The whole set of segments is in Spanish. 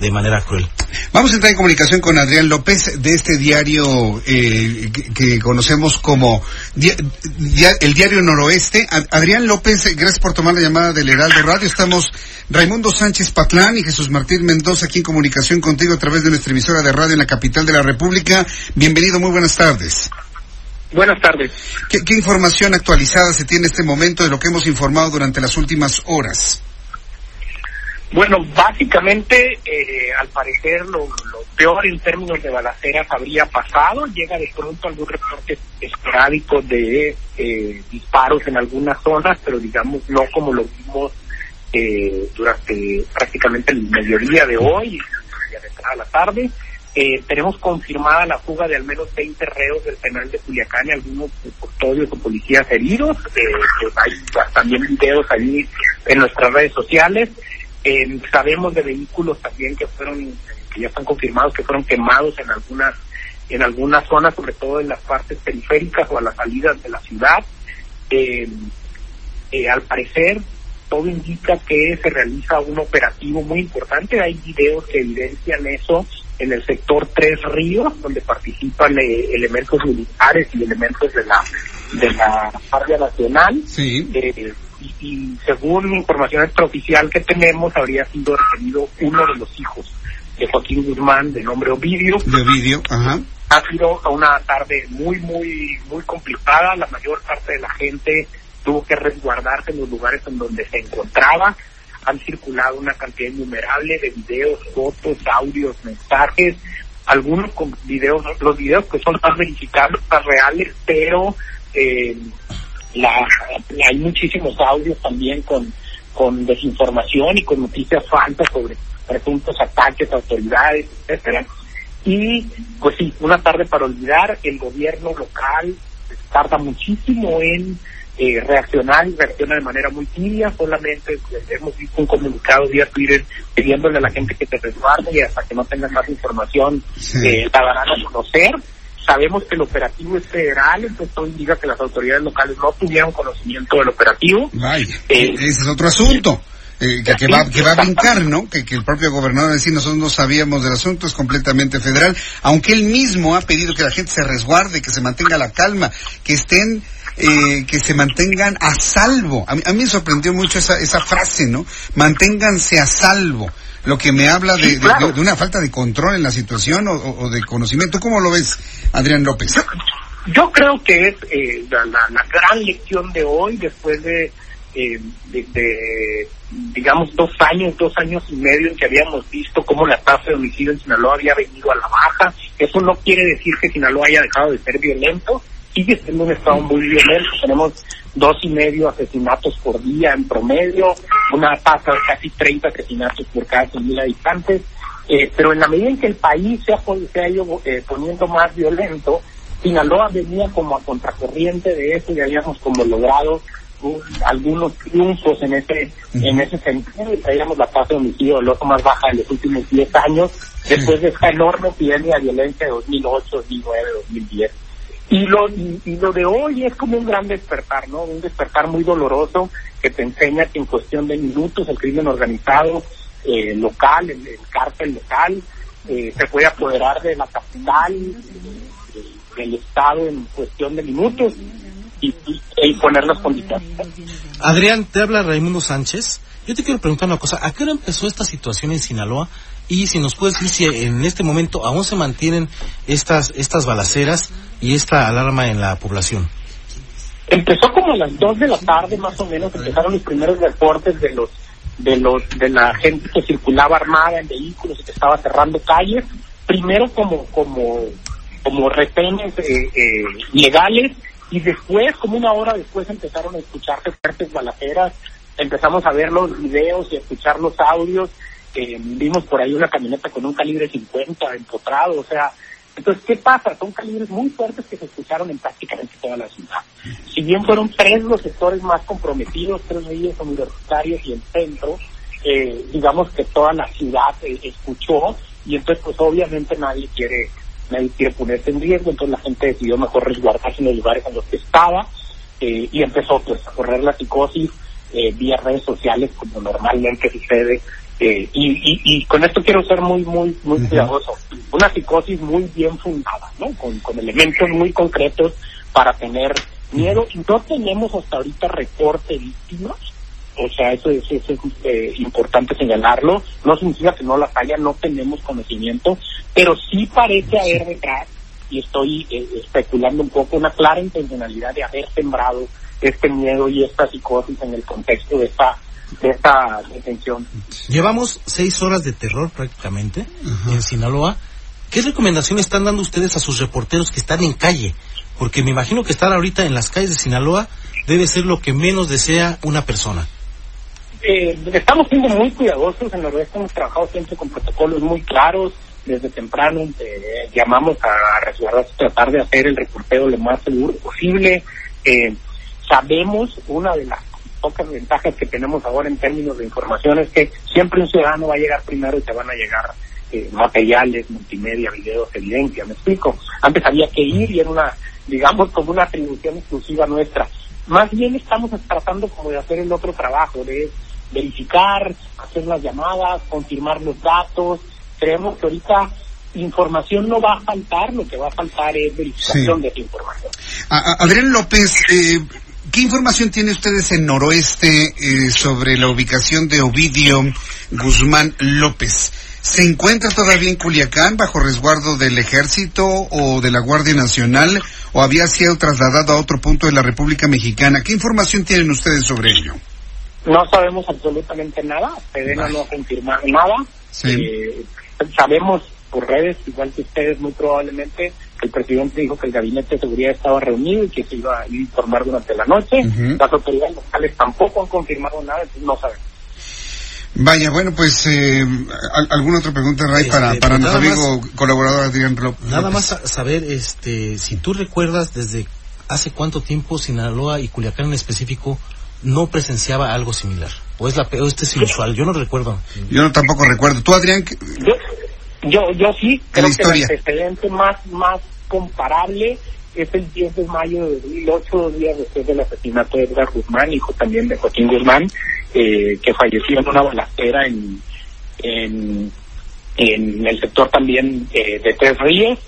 de manera cruel. Vamos a entrar en comunicación con Adrián López de este diario eh, que, que conocemos como el Diario Noroeste. Adrián López, gracias por tomar la llamada del Heraldo Radio. Estamos Raimundo Sánchez Patlán y Jesús Martín Mendoza aquí en comunicación contigo a través de nuestra emisora de radio en la capital de la República. Bienvenido, muy buenas tardes. Buenas tardes. ¿Qué, qué información actualizada se tiene en este momento de lo que hemos informado durante las últimas horas? Bueno, básicamente, eh, al parecer, lo, peor en términos de balaceras habría pasado. Llega de pronto algún reporte esporádico de eh, disparos en algunas zonas, pero digamos no como lo vimos eh, durante prácticamente el mediodía de hoy y a la tarde. Eh, tenemos confirmada la fuga de al menos 20 reos del penal de Culiacán y algunos custodios o policías heridos. Eh, pues hay también videos allí en nuestras redes sociales. Eh, sabemos de vehículos también que fueron, que ya están confirmados que fueron quemados en algunas, en algunas zonas, sobre todo en las partes periféricas o a las salidas de la ciudad. Eh, eh, al parecer, todo indica que se realiza un operativo muy importante. Hay videos que evidencian eso en el sector Tres Ríos, donde participan eh, elementos militares y elementos de la de la Guardia Nacional. Sí. Eh, y, y según información extraoficial que tenemos, habría sido retenido uno de los hijos de Joaquín Guzmán, de nombre Ovidio. De vídeo, ajá. Ha sido una tarde muy, muy, muy complicada. La mayor parte de la gente tuvo que resguardarse en los lugares en donde se encontraba. Han circulado una cantidad innumerable de videos, fotos, audios, mensajes, algunos con videos, los videos que son más verificables, más reales, pero eh, la, hay muchísimos audios también con, con desinformación y con noticias falsas sobre presuntos ataques a autoridades, etcétera. Y pues sí, una tarde para olvidar, el gobierno local tarda muchísimo en eh, reaccionar y reacciona de manera muy tibia, solamente hemos visto un comunicado vía Twitter pidiéndole a la gente que se resguarde y hasta que no tengan más información Sí. eh, la darán a conocer. Sabemos que el operativo es federal, entonces todo indica que las autoridades locales no tuvieron conocimiento del operativo. Vaya, Eh, ese es otro asunto. eh, que, que va, que va a brincar, ¿no? Que, que el propio gobernador decir, nosotros no sabíamos del asunto, es completamente federal, aunque él mismo ha pedido que la gente se resguarde, que se mantenga la calma, que estén, eh, que se mantengan a salvo. A mí, a mí me sorprendió mucho esa, esa frase, ¿no? Manténganse a salvo. Lo que me habla de, Sí, de- claro. de- de una falta de control en la situación o, o- o de conocimiento. ¿Cómo lo ves, Adrián López? Yo creo que es eh, la, la- la gran lección de hoy, después de, eh, de, de, digamos, dos años, dos años y medio en que habíamos visto cómo la tasa de homicidio en Sinaloa había venido a la baja. Eso no quiere decir que Sinaloa haya dejado de ser violento, sigue siendo un estado muy violento. Tenemos dos y medio asesinatos por día en promedio, una tasa de casi 30 asesinatos por cada 100.000 habitantes. Eh, pero en la medida en que el país se ha, pon- se ha ido eh, poniendo más violento, Sinaloa venía como a contracorriente de eso y habíamos como logrado un- algunos triunfos en ese en ese sentido y traíamos la tasa de homicidio de loco más baja de los últimos 10 años después de esta enorme epidemia de violencia de 2008, 2009, 2010. Y lo, y, lo de hoy es como un gran despertar, ¿no? Un despertar muy doloroso que te enseña que en cuestión de minutos el crimen organizado eh, local, el, el cártel local, eh, se puede apoderar de la capital, eh, del Estado en cuestión de minutos y, y, e imponer las condiciones. Adrián, te habla Raimundo Sánchez. Yo te quiero preguntar una cosa. ¿A qué hora empezó esta situación en Sinaloa? Y si nos puedes decir si en este momento aún se mantienen estas, estas balaceras y esta alarma en la población. Empezó como a las 2 de la tarde más o menos, empezaron los primeros reportes de los de los de la gente que circulaba armada en vehículos y que estaba cerrando calles, primero como como como retenes eh, eh, legales y después, como una hora después, empezaron a escucharse fuertes balaceras empezamos a ver los videos y a escuchar los audios. Eh, vimos por ahí una camioneta con un calibre 50 empotrado, o sea, entonces, ¿qué pasa? Son calibres muy fuertes que se escucharon en prácticamente toda la ciudad. Si bien fueron tres los sectores más comprometidos, tres vías universitarios y el centro, eh, digamos que toda la ciudad eh, escuchó y entonces pues obviamente nadie quiere nadie quiere ponerse en riesgo, entonces la gente decidió mejor resguardarse en los lugares en los que estaba eh, y empezó pues a correr la psicosis eh, vía redes sociales como normalmente sucede eh, y, y, y, con esto quiero ser muy muy muy cuidadoso. Una psicosis muy bien fundada no con, con elementos muy concretos para tener miedo. No tenemos hasta ahorita reporte de víctimas o sea, eso, es eh, importante señalarlo. No significa que no las haya, no tenemos conocimiento, pero sí parece haber detrás, y estoy eh, especulando un poco, una clara intencionalidad de haber sembrado este miedo y esta psicosis en el contexto de esta de esta detención. Llevamos seis horas de terror prácticamente en Sinaloa. ¿Qué recomendaciones están dando ustedes a sus reporteros que están en calle? Porque me imagino que estar ahorita en las calles de Sinaloa debe ser lo que menos desea una persona. Eh, estamos siendo muy cuidadosos, en Noroeste hemos trabajado siempre con protocolos muy claros, desde temprano eh, llamamos a resguardarse, tratar de hacer el reporteo lo más seguro posible. Eh, sabemos, una de las pocas ventajas que tenemos ahora en términos de información es que siempre un ciudadano va a llegar primero y te van a llegar eh, materiales, multimedia, videos, evidencia, me explico. Antes había que ir y era una, digamos, como una atribución exclusiva nuestra. Más bien estamos tratando como de hacer el otro trabajo, de verificar, hacer las llamadas, confirmar los datos. Creemos que ahorita información no va a faltar, lo que va a faltar es verificación Sí. de esa información. A- a- Adrián López, eh, ¿qué información tienen ustedes en Noroeste eh, sobre la ubicación de Ovidio Guzmán López? ¿Se encuentra todavía en Culiacán bajo resguardo del ejército o de la Guardia Nacional o había sido trasladado a otro punto de la República Mexicana? ¿Qué información tienen ustedes sobre ello? No sabemos absolutamente nada, Sedena no ha confirmado nada. Sí. Eh, sabemos por redes, igual que ustedes muy probablemente, el presidente dijo que el gabinete de seguridad estaba reunido y que se iba a ir a informar durante la noche. Ujú. Las autoridades locales tampoco han confirmado nada, entonces no sabemos. Vaya, bueno, pues, eh, ¿al- ¿alguna otra pregunta, Ray, Este, para, para pues nuestro amigo colaborador Adrián López? Nada más sa- saber, este, si tú recuerdas desde hace cuánto tiempo Sinaloa y Culiacán en específico no presenciaba algo similar. O es la pe- o este es inusual, yo no recuerdo. Yo no tampoco recuerdo. ¿Tú, Adrián? Yo, yo, yo sí creo que el antecedente más, más comparable es el 10 de mayo de 2008, dos días después del asesinato de Edgar Guzmán, hijo también de Joaquín Guzmán, eh, que falleció en una balacera en, en, en el sector también eh, de Tres Ríos.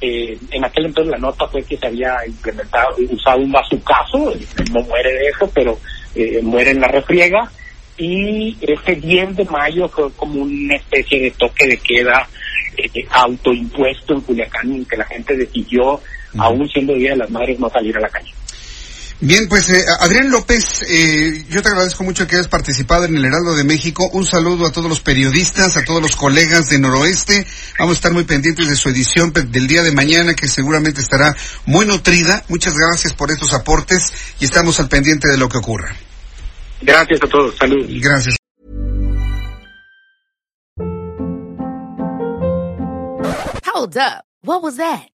Eh, en aquel entonces la nota fue que se había implementado, usado un bazucazo, no muere de eso, pero eh, muere en la refriega. Y ese 10 de mayo fue como una especie de toque de queda eh, autoimpuesto en Culiacán, en que la gente decidió, aún siendo Día de las Madres, no salir a la calle. Bien, pues eh, Adrián López, eh, yo te agradezco mucho que hayas participado en el Heraldo de México. Un saludo a todos los periodistas, a todos los colegas de Noroeste. Vamos a estar muy pendientes de su edición del día de mañana, que seguramente estará muy nutrida. Muchas gracias por estos aportes y estamos al pendiente de lo que ocurra. Gracias a todos, saludos. Gracias. Hold up. What was that?